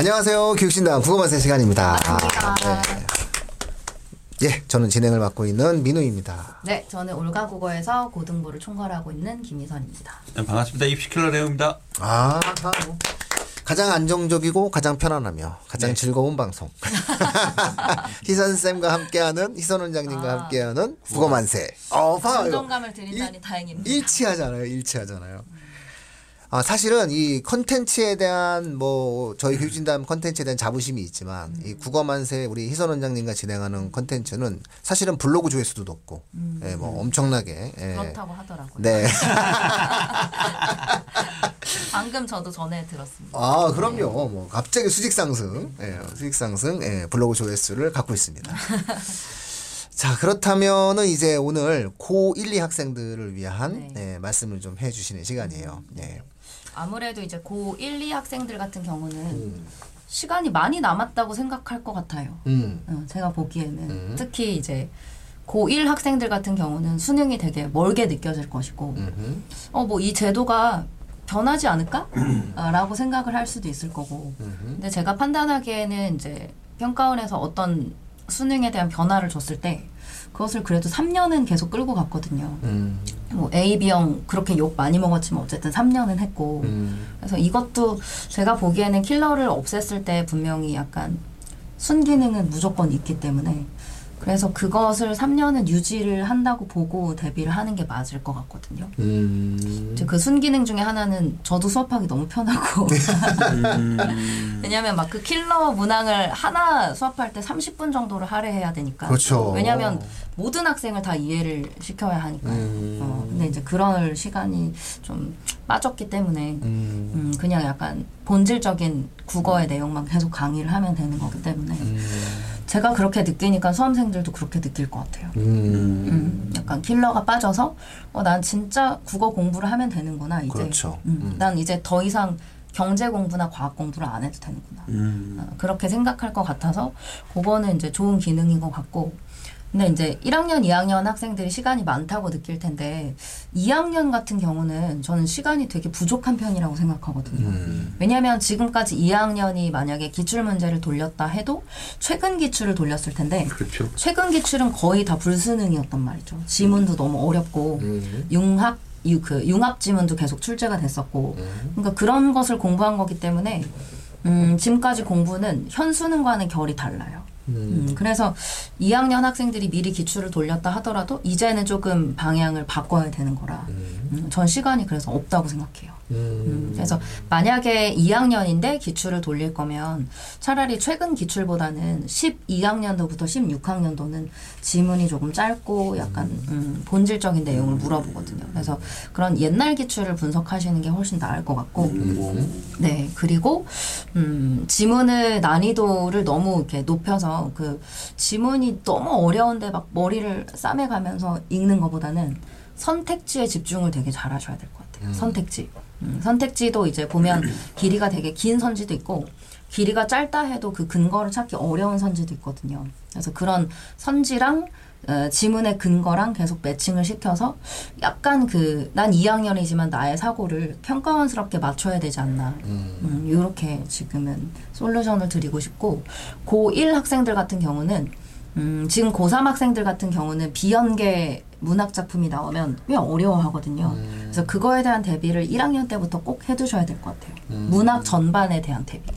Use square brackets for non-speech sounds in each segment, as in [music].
안녕하세요. 교육신당 국어만세 시간입니다. 네. 예, 저는 진행을 맡고 있는 민우입니다. 네, 저는 올가 국어에서 고등부를 총괄하고 있는 김희선입니다. 네, 반갑습니다. 입시킬러 레오입니다. 아, 뭐. 가장 안정적이고 가장 편안하며 가장 네. 즐거운 방송. [laughs] 희선 쌤과 함께하는 희선 원장님과 아. 함께하는 국어만세. 어, 봐요. 안정감을 드린다니 일- 다행입니다. 일치하잖아요. 일치하잖아요. 아, 사실은 이 컨텐츠에 대한 뭐 저희 교육진담 컨텐츠에 대한 자부심이 있지만 이 국어만세 우리 희선 원장님과 진행하는 컨텐츠는 사실은 블로그 조회수도 높고 예, 뭐 엄청나게 예. 그렇다고 하더라고요. 네. [laughs] 방금 저도 전에 들었습니다. 아, 그럼요. 뭐 갑자기 수직 상승, 예, 수직 상승, 예, 블로그 조회수를 갖고 있습니다. [laughs] 자, 그렇다면은 이제 오늘 고 1, 2 학생들을 위한 네. 예, 말씀을 좀 해주시는 시간이에요. 예. 아무래도 이제 고1, 2 학생들 같은 경우는 음. 시간이 많이 남았다고 생각할 것 같아요. 음. 어, 제가 보기에는 음. 특히 이제 고1 학생들 같은 경우는 수능이 되게 멀게 느껴질 것이고 음흠. 어뭐 이 제도가 변하지 않을까? [clears throat] 아, 라고 생각을 할 수도 있을 거고. 근데 제가 판단하기에는 이제 평가원에서 어떤 수능에 대한 변화를 줬을 때 그것을 그래도 3년은 계속 끌고 갔거든요. 음. 뭐 A, B형 그렇게 욕 많이 먹었지만 어쨌든 3년은 했고 음. 그래서 이것도 제가 보기에는 킬러를 없앴을 때 분명히 약간 순기능은 무조건 있기 때문에 그래서 그것을 3년은 유지를 한다고 보고 대비를 하는 게 맞을 것 같거든요. 음. 그 순기능 중에 하나는 저도 수업하기 너무 편하고 [laughs] 왜냐하면 막 그 킬러 문항을 하나 수업할 때 30분 정도를 할애해야 되니까 그렇죠. 왜냐하면 모든 학생을 다 이해를 시켜야 하니까요. 음. 어, 근데 이제 그럴 시간이 좀 빠졌기 때문에 음. 음, 그냥 약간 본질적인 국어의 내용만 계속 강의를 하면 되는 거기 때문에 제가 그렇게 느끼니까 수험생들도 그렇게 느낄 것 같아요. 음. 음, 약간 킬러가 빠져서 어, 난 진짜 국어 공부를 하면 되는구나 이제. 그렇죠. 음, 음. 난 이제 더 이상 경제 공부나 과학 공부를 안 해도 되는구나. 음. 어, 그렇게 생각할 것 같아서 그거는 이제 좋은 기능인 것 같고 근데 이제 1학년, 2학년 학생들이 시간이 많다고 느낄 텐데 2학년 같은 경우는 저는 시간이 되게 부족한 편이라고 생각하거든요. 음. 왜냐하면 지금까지 2학년이 만약에 기출 문제를 돌렸다 해도 최근 기출을 돌렸을 텐데 그렇죠. 최근 기출은 거의 다 불수능이었단 말이죠. 지문도 너무 어렵고 음. 융합 유, 그 융합 지문도 계속 출제가 됐었고 음. 그러니까 그런 것을 공부한 거기 때문에 음, 지금까지 공부는 현수능과는 결이 달라요. 음, 그래서 2학년 학생들이 미리 기출을 돌렸다 하더라도 이제는 조금 방향을 바꿔야 되는 거라. 음, 전 시간이 그래서 없다고 생각해요. 음, 그래서 만약에 2학년인데 기출을 돌릴 거면 차라리 최근 기출보다는 12학년도부터 16학년도는 지문이 조금 짧고 약간 음, 본질적인 내용을 물어보거든요. 그래서 그런 옛날 기출을 분석하시는 게 훨씬 나을 것 같고. 네, 그리고 음, 지문의 난이도를 너무 이렇게 높여서 그 지문이 너무 어려운데 막 머리를 싸매가면서 읽는 것보다는 선택지에 집중을 되게 잘 하셔야 될 것 같아요. 선택지. 음, 선택지도 이제 보면 길이가 되게 긴 선지도 있고 길이가 짧다 해도 그 근거를 찾기 어려운 선지도 있거든요. 그래서 그런 선지랑 어, 지문의 근거랑 계속 매칭을 시켜서 약간 그 난 2학년이지만 나의 사고를 평가원스럽게 맞춰야 되지 않나 음, 이렇게 지금은 솔루션을 드리고 싶고 고1 학생들 같은 경우는 음, 지금 고3 학생들 같은 경우는 비연계 문학 작품이 나오면 꽤 어려워하거든요. 그래서 그거에 대한 대비를 1학년 때부터 꼭 해두셔야 될 것 같아요. 문학 전반에 대한 대비.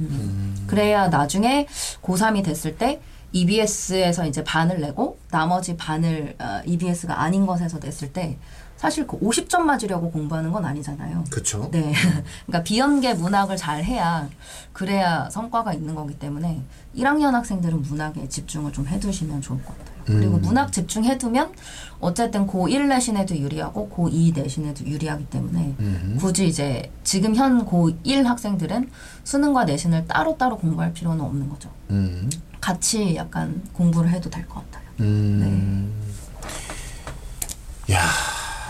음. 그래야 나중에 고3이 됐을 때 EBS에서 이제 반을 내고 나머지 반을 어, EBS가 아닌 것에서 냈을 때 사실 그 50점 맞으려고 공부하는 건 아니잖아요. 그렇죠. 네. [laughs] 그러니까 비연계 문학을 잘 해야 그래야 성과가 있는 거기 때문에 1학년 학생들은 문학에 집중을 좀 해두시면 좋을 것 같아요. 그리고 문학 집중해두면 어쨌든 고1 내신에도 유리하고 고2 내신에도 유리하기 때문에 굳이 이제 지금 현 고1 학생들은 수능과 내신을 따로따로 공부할 필요는 없는 거죠. 음. 같이 약간 공부를 해도 될 것 같아요. 음. 야.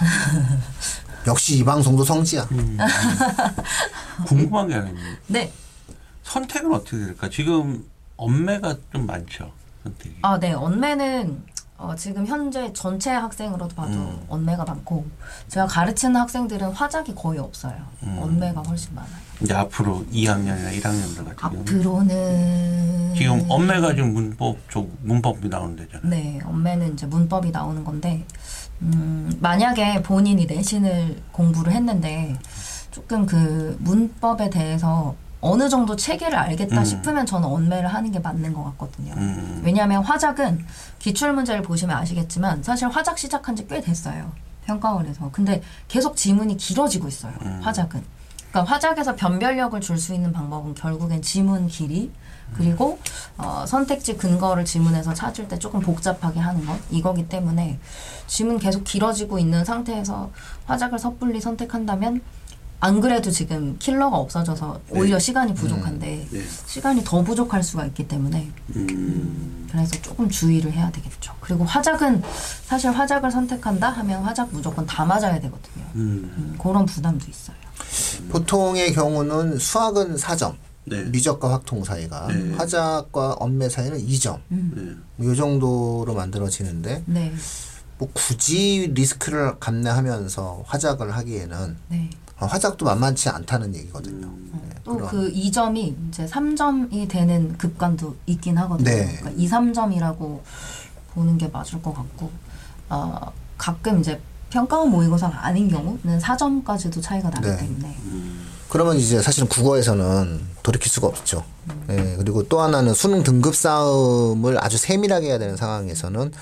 [laughs] 역시 이 방송도 성지야. 궁금한 게 하나 있는데 네. 선택은 어떻게 될까? 지금 엄매가 좀 많죠. 선택이. 아, 네. 언매는 어, 지금 현재 전체 학생으로도 봐도 음. 언매가 많고 제가 가르치는 학생들은 화작이 거의 없어요. 음. 언매가 훨씬 많아요. 이제 앞으로 2학년이나 1학년들 같은 경우 앞으로는 지금 엄매가 지금 문법 쪽 문법이 나오는 데잖아요. 네, 언매는 이제 문법이 나오는 건데 음, 만약에 본인이 내신을 공부를 했는데 조금 그 문법에 대해서 어느 정도 체계를 알겠다 음. 싶으면 저는 언매를 하는 게 맞는 것 같거든요. 음. 왜냐하면 화작은 기출 문제를 보시면 아시겠지만 사실 화작 시작한 지 꽤 됐어요. 평가원에서. 근데 계속 지문이 길어지고 있어요. 음. 화작은. 그러니까 화작에서 변별력을 줄 수 있는 방법은 결국엔 지문 길이 그리고 어, 선택지 근거를 지문에서 찾을 때 조금 복잡하게 하는 것 이거기 때문에 지문 계속 길어지고 있는 상태에서 화작을 섣불리 선택한다면 안 그래도 지금 킬러가 없어져서 오히려 시간이 부족한데 네. 시간이 더 부족할 수가 있기 때문에 음. 그래서 조금 주의를 해야 되겠죠. 그리고 화작은 사실 화작을 선택한다 하면 화작 무조건 다 맞아야 되거든요. 음. 음, 그런 부담도 있어요. 보통의 경우는 수학은 4점, 네. 미적과 확통 사이가 네. 화작과 언매 사이는 2점. 네. 뭐 이 정도로 만들어지는데 네, 뭐 굳이 리스크를 감내하면서 화작을 하기에는 네. 어, 화작도 만만치 않다는 얘기거든요. 네, 또 그런- 그 2점이 이제 3점이 되는 급관도 있긴 하거든요. 네. 그러니까 2, 3점이라고 보는 게 맞을 것 같고, 어, 가끔 이제 평가원 모의고사가 아닌 경우는 4점까지도 차이가 나기 네. 때문에 그러면 이제 사실은 국어에서는 돌이킬 수가 없죠. 예, 그리고 또 하나는 수능 등급 싸움을 아주 세밀하게 해야 되는 상황에서는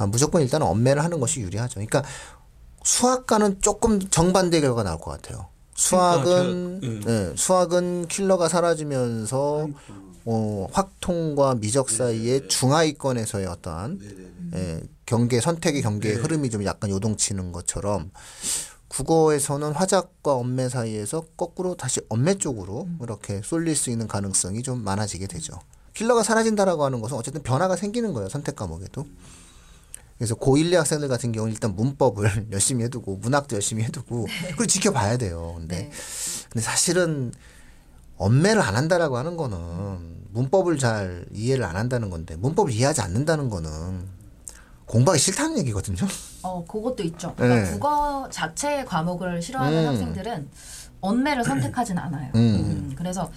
아, 무조건 일단 언매를 하는 것이 유리하죠. 그러니까 수학과는 조금 정반대 결과가 나올 것 같아요. 수학은 그러니까 저, 예, 수학은 킬러가 사라지면서 어, 확통과 미적 사이의 중하위권에서의 어떠한 예, 경계 선택의 경계의 흐름이 좀 약간 요동치는 것처럼 국어에서는 화작과 언매 사이에서 거꾸로 다시 언매 쪽으로 이렇게 쏠릴 수 있는 가능성이 좀 많아지게 되죠. 킬러가 사라진다라고 하는 것은 어쨌든 변화가 생기는 거예요. 선택 과목에도. 그래서 고1, 2 학생들 같은 경우는 일단 문법을 [laughs] 열심히 해두고 문학도 열심히 해두고 그리고 지켜봐야 돼요. 근데 네. 근데 사실은 언매를 안 한다라고 하는 거는 문법을 잘 이해를 안 한다는 건데 문법을 이해하지 않는다는 거는 공부하기 싫다는 얘기거든요. 어, 그것도 있죠. 그러니까 네. 국어 자체의 과목을 싫어하는 음. 학생들은 언매를 선택하진 않아요. 음. 음, 그래서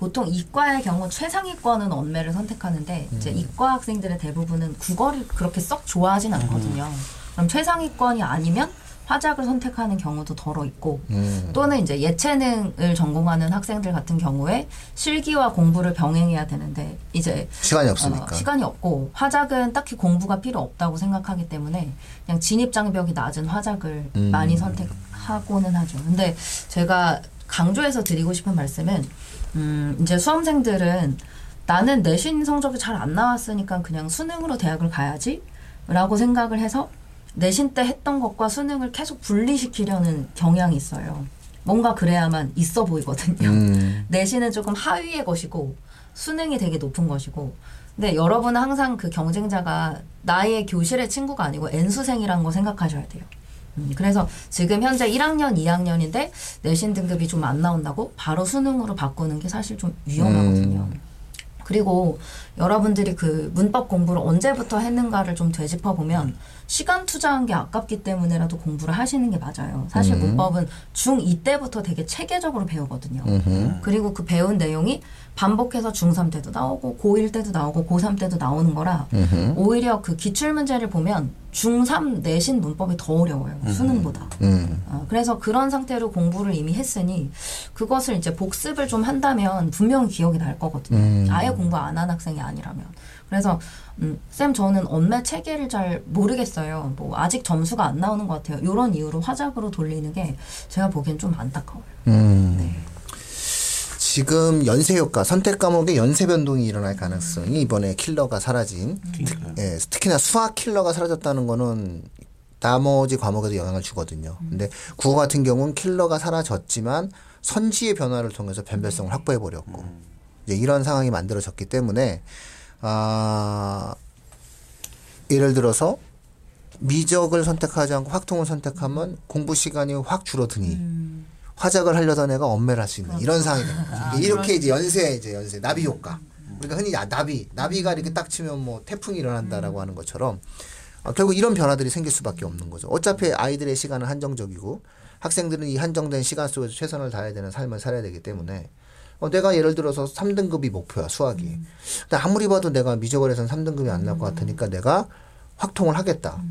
보통 이과의 경우 최상위권은 언매를 선택하는데 음. 이제 이과 학생들의 대부분은 국어를 그렇게 썩 좋아하진 않거든요. 그럼 최상위권이 아니면 화작을 선택하는 경우도 덜어 있고 음. 또는 이제 예체능을 전공하는 학생들 같은 경우에 실기와 공부를 병행해야 되는데 이제 시간이 없으니까. 어, 시간이 없고 화작은 딱히 공부가 필요 없다고 생각하기 때문에 그냥 진입 장벽이 낮은 화작을 음. 많이 선택하고는 하죠. 근데 제가 강조해서 드리고 싶은 말씀은 음, 이제 수험생들은 나는 내신 성적이 잘 안 나왔으니까 그냥 수능으로 대학을 가야지 라고 생각을 해서 내신 때 했던 것과 수능을 계속 분리시키려는 경향이 있어요. 뭔가 그래야만 있어 보이거든요. 음. [laughs] 내신은 조금 하위의 것이고 수능이 되게 높은 것이고 근데 여러분은 항상 그 경쟁자가 나의 교실의 친구가 아니고 N수생이라는 거 생각하셔야 돼요. 음, 그래서 지금 현재 1학년, 2학년인데 내신 등급이 좀 안 나온다고 바로 수능으로 바꾸는 게 사실 좀 위험하거든요. 그리고 여러분들이 그 문법 공부를 언제부터 했는가를 좀 되짚어 보면 시간 투자한 게 아깝기 때문에라도 공부를 하시는 게 맞아요. 사실 음. 문법은 중2 때부터 되게 체계적으로 배우거든요. 음흠. 그리고 그 배운 내용이 반복해서 중3 때도 나오고 고1 때도 나오고 고3 때도 나오는 거라 음흠. 오히려 그 기출 문제를 보면 중3 내신 문법이 더 어려워요. 수능보다. 음. 어, 그래서 그런 상태로 공부를 이미 했으니 그것을 이제 복습을 좀 한다면 분명히 기억이 날 거거든요. 음. 아예 공부 안 한 학생이 아니라면. 그래서 음, 쌤 저는 언매 체계를 잘 모르겠어요. 뭐 아직 점수가 안 나오는 것 같아요. 이런 이유로 화작으로 돌리는 게 제가 보기엔 좀 안타까워요. 음. 네. 지금 연세 효과 선택 과목의 연세 변동이 일어날 가능성이 이번에 킬러가 사라진. 예, 특히나 수학 킬러가 사라졌다는 거는 나머지 과목에도 영향을 주거든요. 근데 국어 같은 경우는 킬러가 사라졌지만 선지의 변화를 통해서 변별성을 확보해 버렸고 이제 이런 상황이 만들어졌기 때문에 아 예를 들어서 미적을 선택하지 않고 확통을 선택하면 공부 시간이 확 줄어드니 화작을 하려던 애가 엄매를 할 수 있는 이런 상황이 되는 거죠. 이렇게 이제 연세 이제 연세 나비 효과. 우리가 흔히 나- 나비 나비가 이렇게 딱 치면 뭐 태풍이 일어난다라고 하는 것처럼 어, 결국 이런 변화들이 생길 수밖에 없는 거죠. 어차피 아이들의 시간은 한정적이고 학생들은 이 한정된 시간 속에서 최선을 다해야 되는 삶을 살아야 되기 때문에 어, 내가 예를 들어서 3등급이 목표야 수학이. 근데 아무리 봐도 내가 미적을해서는 3등급이 안 날 것 같으니까 내가 확통을 하겠다.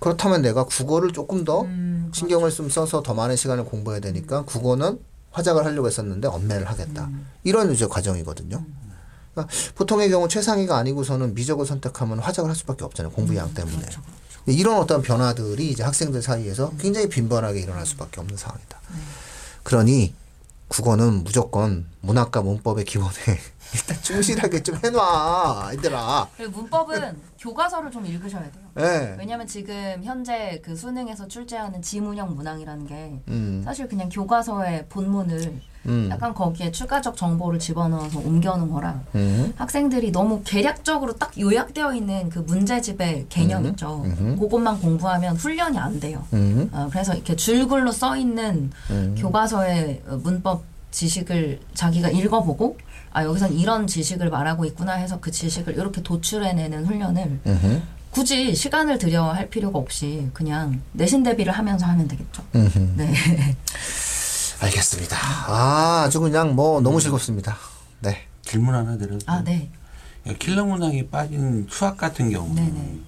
그렇다면 내가 국어를 조금 더 음, 신경을 좀 써서 더 많은 시간을 공부해야 되니까 국어는 화작을 하려고 했었는데 엄매를 하겠다. 이런 이제 과정이거든요. 그러니까 보통의 경우 최상위가 아니고서는 미적을 선택하면 화작을 할 수밖에 없잖아요. 공부량 때문에. 이런 어떤 변화들이 이제 학생들 사이에서 굉장히 빈번하게 일어날 수밖에 없는 상황이다. 그러니 국어는 무조건 문학과 문법의 기본에 일단 충실하게 좀 해놔, 얘들아. 그리고 문법은 교과서를 좀 읽으셔야 돼요. 예. 왜냐면 지금 현재 그 수능에서 출제하는 지문형 문항이라는 게 음, 사실 그냥 교과서의 본문을 음, 약간 거기에 추가적 정보를 집어넣어서 옮겨놓은 거라 음, 학생들이 너무 계략적으로 딱 요약되어 있는 그 문제집의 개념 있죠. 음흠. 그것만 공부하면 훈련이 안 돼요. 음, 어, 그래서 이렇게 줄글로 써 있는 음. 교과서의 어, 문법 지식을 자기가 읽어보고 아 여기선 이런 지식을 말하고 있구나 해서 그 지식을 이렇게 도출해내는 훈련을 음흠, 굳이 시간을 들여 할 필요가 없이 그냥 내신 대비를 하면서 하면 되겠죠. 음흠. 네. [laughs] 알겠습니다. 아, 아주 그냥 뭐 너무 즐겁습니다. 네. 질문 하나 드려도 아 네. 킬러 문항이 빠진 수학 같은 경우는 네네.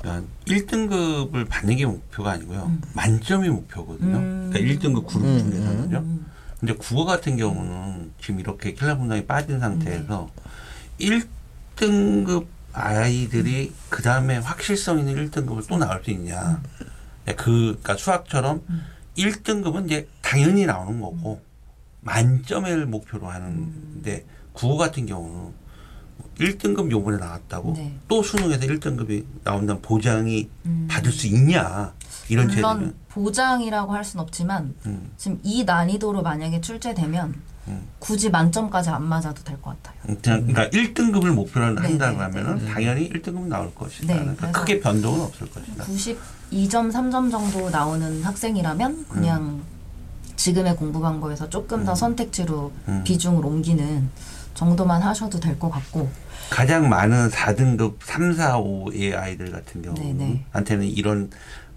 그러니까 1등급을 받는 게 목표가 아니고요. 만점이 목표거든요. 음. 그러니까 1등급 그룹 음, 중에서는요. 음. 근데 국어 같은 경우는 지금 이렇게 킬러 문항이 빠진 상태에서 1등급 아이들이 그 다음에 확실성 있는 1등급을 또 나올 수 있냐. 그, 그러니까 수학처럼 1등급은 이제 당연히 나오는 거고 만점을 목표로 하는데 국어 같은 경우는 1등급 요번에 나왔다고 네. 또 수능에서 1등급이 나온다는 보장이 음. 받을 수 있냐. 이런 물론 제도는. 보장이라고 할순 없지만 음, 지금 이 난이도로 만약에 출제되면 음. 굳이 만점까지 안 맞아도 될 것 같아요. 그냥 그러니까 1등급을 목표로 네, 한다고 네, 하면은 당연히 1등급 나올 것이다. 네, 그러니까 크게 변동은 없을 것이다. 92점, 3점 정도 나오는 학생이라면 그냥 지금의 공부 방법에서 조금 더 선택지로 음. 비중을 옮기는 정도만 하셔도 될 것 같고 가장 많은 4등급 3, 4, 5의 아이들 같은 네, 네. 경우한테는 이런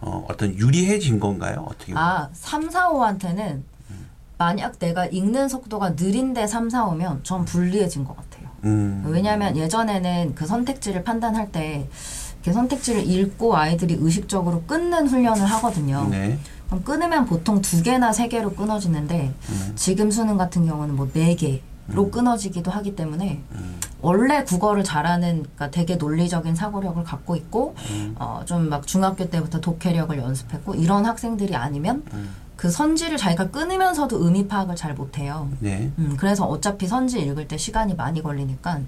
어, 어떤 유리해진 건가요? 어떻게? 아 3, 4, 5한테는 만약 내가 읽는 속도가 느린데 3, 4, 5면 전 불리해진 것 같아요. 음, 왜냐하면 예전에는 그 선택지를 판단할 때그 선택지를 읽고 아이들이 의식적으로 끊는 훈련을 하거든요. 네. 그럼 끊으면 보통 두 개나 세 개로 끊어지는데 음. 지금 수능 같은 경우는 뭐 네 개로 끊어지기도 하기 때문에 음. 원래 국어를 잘하는 그러니까 되게 논리적인 사고력을 갖고 있고 음. 어, 좀 막 중학교 때부터 독해력을 연습했고 이런 학생들이 아니면 음. 그 선지를 자기가 끊으면서도 의미 파악을 잘 못해요. 네. 음, 그래서 어차피 선지 읽을 때 시간이 많이 걸리니까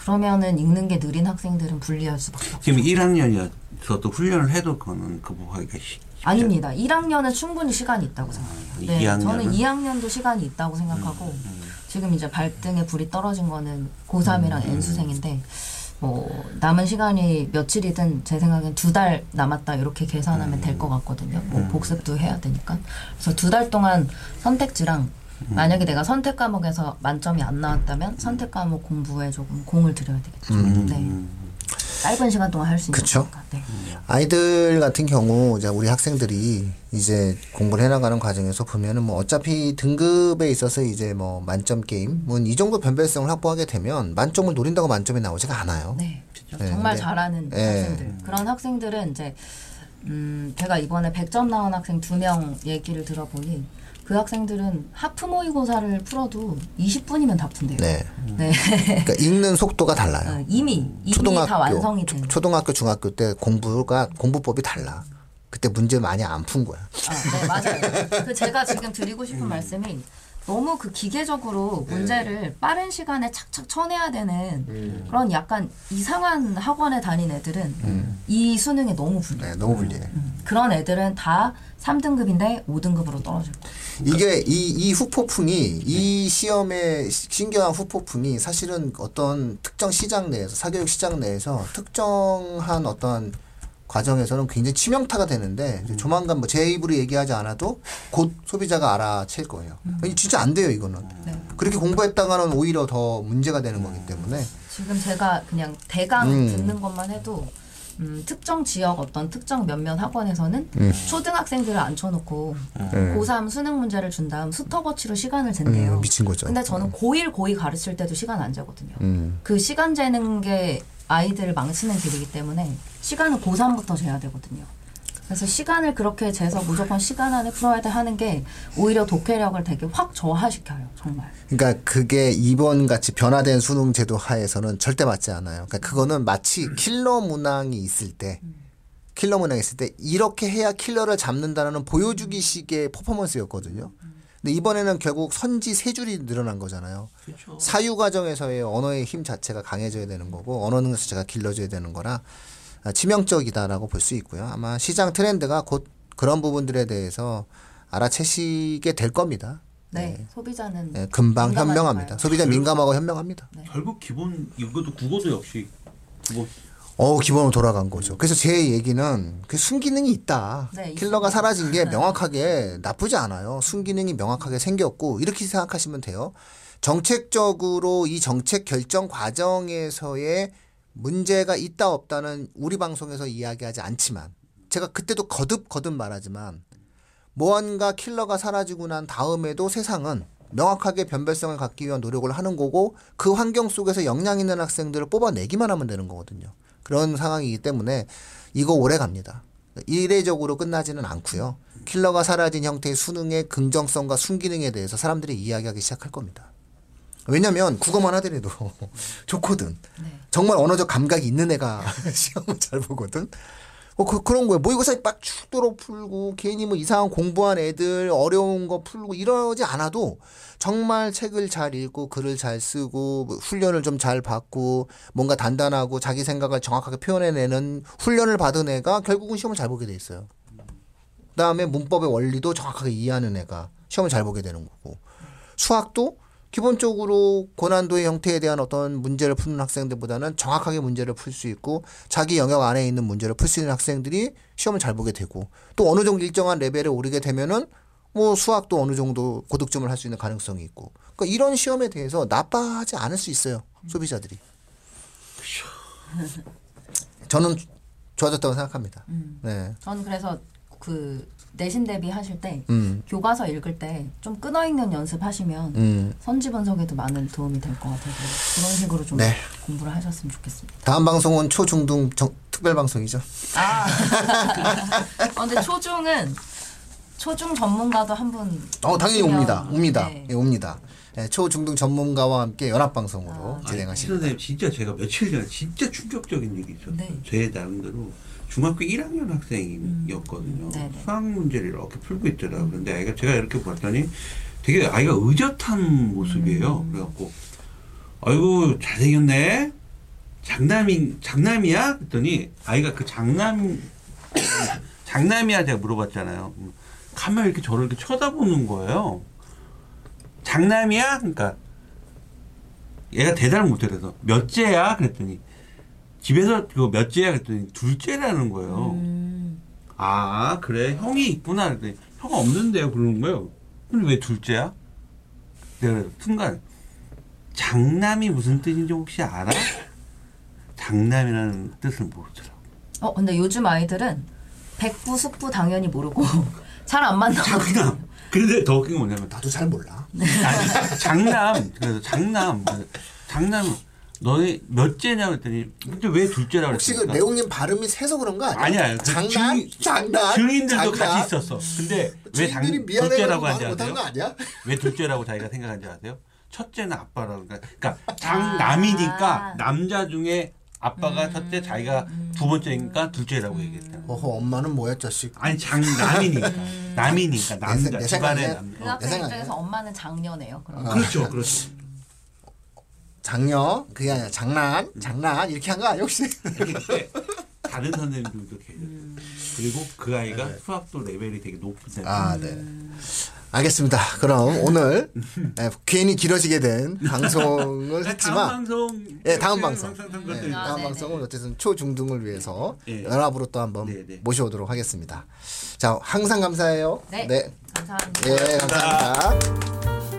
그러면은 읽는 게 느린 학생들은 불리할 수밖에 없죠. 지금 1학년이어서도 훈련을 해도 그거는 극복하기가 쉽 아닙니다. 1학년은 충분히 시간이 있다고 생각해요. 이- 네, 2학년은? 저는 2학년도 시간이 있다고 생각하고 음. 지금 이제 발등에 불이 떨어진 거는 고3이랑 음. N수생인데 뭐 남은 시간이 며칠이든 제 생각엔 두 달 남았다 이렇게 계산하면 될 것 같거든요. 뭐 음. 복습도 해야 되니까. 그래서 두 달 동안 선택지랑 음. 만약에 내가 선택 과목에서 만점이 안 나왔다면 선택 과목 공부에 조금 공을 들여야 되겠죠. 음. 네. 짧은 시간 동안 할 수 있는 그쵸. 네. 아이들 같은 경우 이제 우리 학생들이 이제 공부를 해나가는 과정에서 보면은 뭐 어차피 등급에 있어서 이제 뭐 만점 게임은 이 정도 변별성을 확보하게 되면 만점을 노린다고 만점이 나오지가 않아요. 네. 네, 정말 잘하는 네. 학생들. 그런 학생들은 이제 음, 제가 이번에 100점 나온 학생 두 명 얘기를 들어보니 그 학생들은 하프 모의고사를 풀어도 20분이면 다 푼대요. 네. 네. [laughs] 그러니까 읽는 속도가 달라요. 어, 이미 이미 초등학교, 다 완성이 된. 초, 등학교 중학교 때 공부가 공부법이 달라. 그때 문제 많이 안 푼 거야. 아, 네, 맞아요. [laughs] 그 제가 지금 드리고 싶은 말씀이 너무 그 기계적으로 네. 문제를 빠른 시간에 착착 쳐내야 되는 음. 그런 약간 이상한 학원에 다닌 애들은 이 수능에 너무 불리해요. 네, 너무 불리해. 음, 그런 애들은 다 3등급인데 5등급으로 떨어질 거예요. 이게 이, 이 후폭풍이 이 시험의 시- 신기한 후폭풍이 사실은 어떤 특정 시장 내에서 사교육 시장 내에서 특정한 어떤 과정에서는 굉장히 치명타가 되는데 이제 조만간 뭐 제 입으로 얘기하지 않아도 곧 소비자가 알아챌 거예요. 아니, 진짜 안 돼요 이거는. 네. 그렇게 공부했다가는 오히려 더 문제가 되는 거기 때문에 지금 제가 그냥 대강 음. 듣는 것만 해도 음, 특정 지역 어떤 특정 몇몇 학원에서는 음. 초등학생들을 앉혀놓고 네. 고3 수능 문제를 준 다음 스톱워치로 시간을 잰대요. 음, 미친 거죠. 근데 저는 고1, 고2 가르칠 때도 시간 안 재거든요. 음. 그 시간 재는 게 아이들을 망치는 길이기 때문에 시간은 고3부터 재야 되거든요. 그래서 시간을 그렇게 재서 무조건 시간 안에 풀어야 돼 하는 게 오히려 독해력을 되게 확 저하시켜요, 정말. 그러니까 그게 이번 같이 변화된 수능 제도 하에서는 절대 맞지 않아요. 그러니까 그거는 마치 킬러 문항이 있을 때 킬러 문항이 있을 때 이렇게 해야 킬러를 잡는다는 보여주기식의 퍼포먼스였거든요. 근데 이번에는 결국 선지 세 줄이 늘어난 거잖아요. 그렇죠. 사유 과정에서의 언어의 힘 자체가 강해져야 되는 거고 언어 능력 자체가 길러져야 되는 거라 아, 치명적이다라고 볼 수 있고요. 아마 시장 트렌드가 곧 그런 부분들에 대해서 알아채시게 될 겁니다. 네, 소비자는 네, 금방. 현명합니다. 소비자 민감하고 현명합니다. 결국 기본 이것도 국어도 역시 국 어어 기본으로 돌아간 거죠. 그래서 제 얘기는 그 순기능이 있다. 네, 킬러가. 사라진 게 명확하게 나쁘지 않아요. 순기능이 명확하게 생겼고 이렇게 생각하시면 돼요. 정책적으로 이 정책 결정 과정에서의 문제가 있다 없다는 우리 방송에서 이야기하지 않지만 제가 그때도 거듭 거듭 말하지만 무언가 킬러가 사라지고 난 다음에도 세상은 명확하게 변별성을 갖기 위한 노력을 하는 거고 그 환경 속에서 역량 있는 학생들을 뽑아내기만 하면 되는 거거든요. 그런 상황이기 때문에 이거 오래 갑니다. 이례적으로 끝나지는 않고요. 킬러가 사라진 형태의 수능의 긍정성과 순기능에 대해서 사람들이 이야기하기 시작할 겁니다. 왜냐면 국어만 하더라도 [laughs] 좋거든. 네. 정말 언어적 감각이 있는 애가 [laughs] 시험을 잘 보거든. 어, 그, 그런 거예요. 모의고사 막 축도로 풀고, 괜히 뭐 이상한 공부한 애들, 어려운 거 풀고, 이러지 않아도 정말 책을 잘 읽고, 글을 잘 쓰고, 뭐 훈련을 좀 잘 받고, 뭔가 단단하고 자기 생각을 정확하게 표현해내는 훈련을 받은 애가 결국은 시험을 잘 보게 돼 있어요. 그 다음에 문법의 원리도 정확하게 이해하는 애가 시험을 잘 보게 되는 거고. 수학도 기본적으로 고난도의 형태에 대한 어떤 문제를 푸는 학생들보다는 정확하게 문제를 풀 수 있고 자기 영역 안에 있는 문제를 풀 수 있는 학생들이 시험을 잘 보게 되고 또 어느 정도 일정한 레벨에 오르게 되면은 뭐 수학도 어느 정도 고득점을 할 수 있는 가능성이 있고. 그러니까 이런 시험에 대해서 나빠하지 않을 수 있어요 소비자들이. [laughs] 저는 좋아졌다고 생각합니다. 네. 저는 그래서 그 내신 대비 하실 때 음, 교과서 읽을 때 좀 끊어 읽는 연습하시면 음. 선지 분석에도 많은 도움이 될 것 같아서 그런 식으로 좀 네. 공부를 하셨으면 좋겠습니다. 다음 방송은 초중등 정- 특별 방송이죠 아, 어, 근데 초중은 초중 전문가도 한 분. 어 당연히 오시면, 옵니다 옵니다 네. 예, 옵니다 예, 초중등 전문가와 함께 연합 방송으로 아, 진행하십니다 선생님 진짜 제가 며칠 전에 진짜 충격적인 얘기 있었어요. 네. 제 나름대로 중학교 1학년 학생이었거든요. 음. 네네. 수학 문제를 이렇게 풀고 있더라고요. 근데 아이가 제가 이렇게 봤더니 되게 아이가 의젓한 모습이에요. 음. 그래갖고 아이고 잘생겼네. 장남이 장남이야? 그랬더니 아이가 그 장남 [coughs] 장남이야 제가 물어봤잖아요. 음, 가만 이렇게 저를 이렇게 쳐다보는 거예요. 장남이야? 그러니까 얘가 대답을 못해서 몇째야? 그랬더니 집에서 그거 몇째야? 그랬더니 둘째라는 거예요. 음, 아 그래 형이 있구나 그랬더니 형 없는데요 그러는 거예요. 근데 왜 둘째야? 내가 순간 장남이 무슨 뜻인지 혹시 알아? 장남이라는 뜻을 모르더라고. 어, 근데 요즘 아이들은 백부, 숙부 당연히 모르고 [laughs] 잘 안. 장남. 근데 더 웃긴 건 뭐냐면 나도 잘 몰라 아니, 장남 그래서 장남 장남 너네 몇째냐 그랬더니 근데 왜 둘째라고 혹시 그 그랬습니까? 내용님 발음이 세서 그런 거 아니야? 아니야. 그 장난? 증인- 장난? 증인들도 장난? 같이 있었어. 근데 왜 장, 둘째라고 못한 아세요? [laughs] 왜 둘째라고 자기가 생각한지 아세요? 첫째는 아빠라고 그러니까, 그러니까 장남이니까 아. 남자 중에 아빠가 첫째 자기가 두 번째니까 둘째라고 얘기했잖아. 어허 엄마는 뭐야 자식 아니 장남이니까 남이니까 남자 내 집안의 생각에 남자. 그 어. 생각에. 입장에서 엄마는 장녀네요. 그럼. 그렇죠, 그렇죠. 장녀 그게 아니라 장난 장난 이렇게 한 거 아니야 혹시? 이렇게 [laughs] 다른 선생님들도 계세요. 그리고 그 아이가 네. 수학도 레벨이 되게 높은 아 네. 알겠습니다. 그럼 오늘 예, [laughs] 괜히 길어지게 된 [laughs] 방송을 다음 했지만 방송 예, 다음 방송. 네, 것들. 아, 다음 네네. 방송은 어쨌든 초중등을 위해서 예. 연합으로 또 한번 네네. 모셔오도록 하겠습니다. 자 항상 감사해요. 네. 네. 감사합니다. 예, 감사합니다.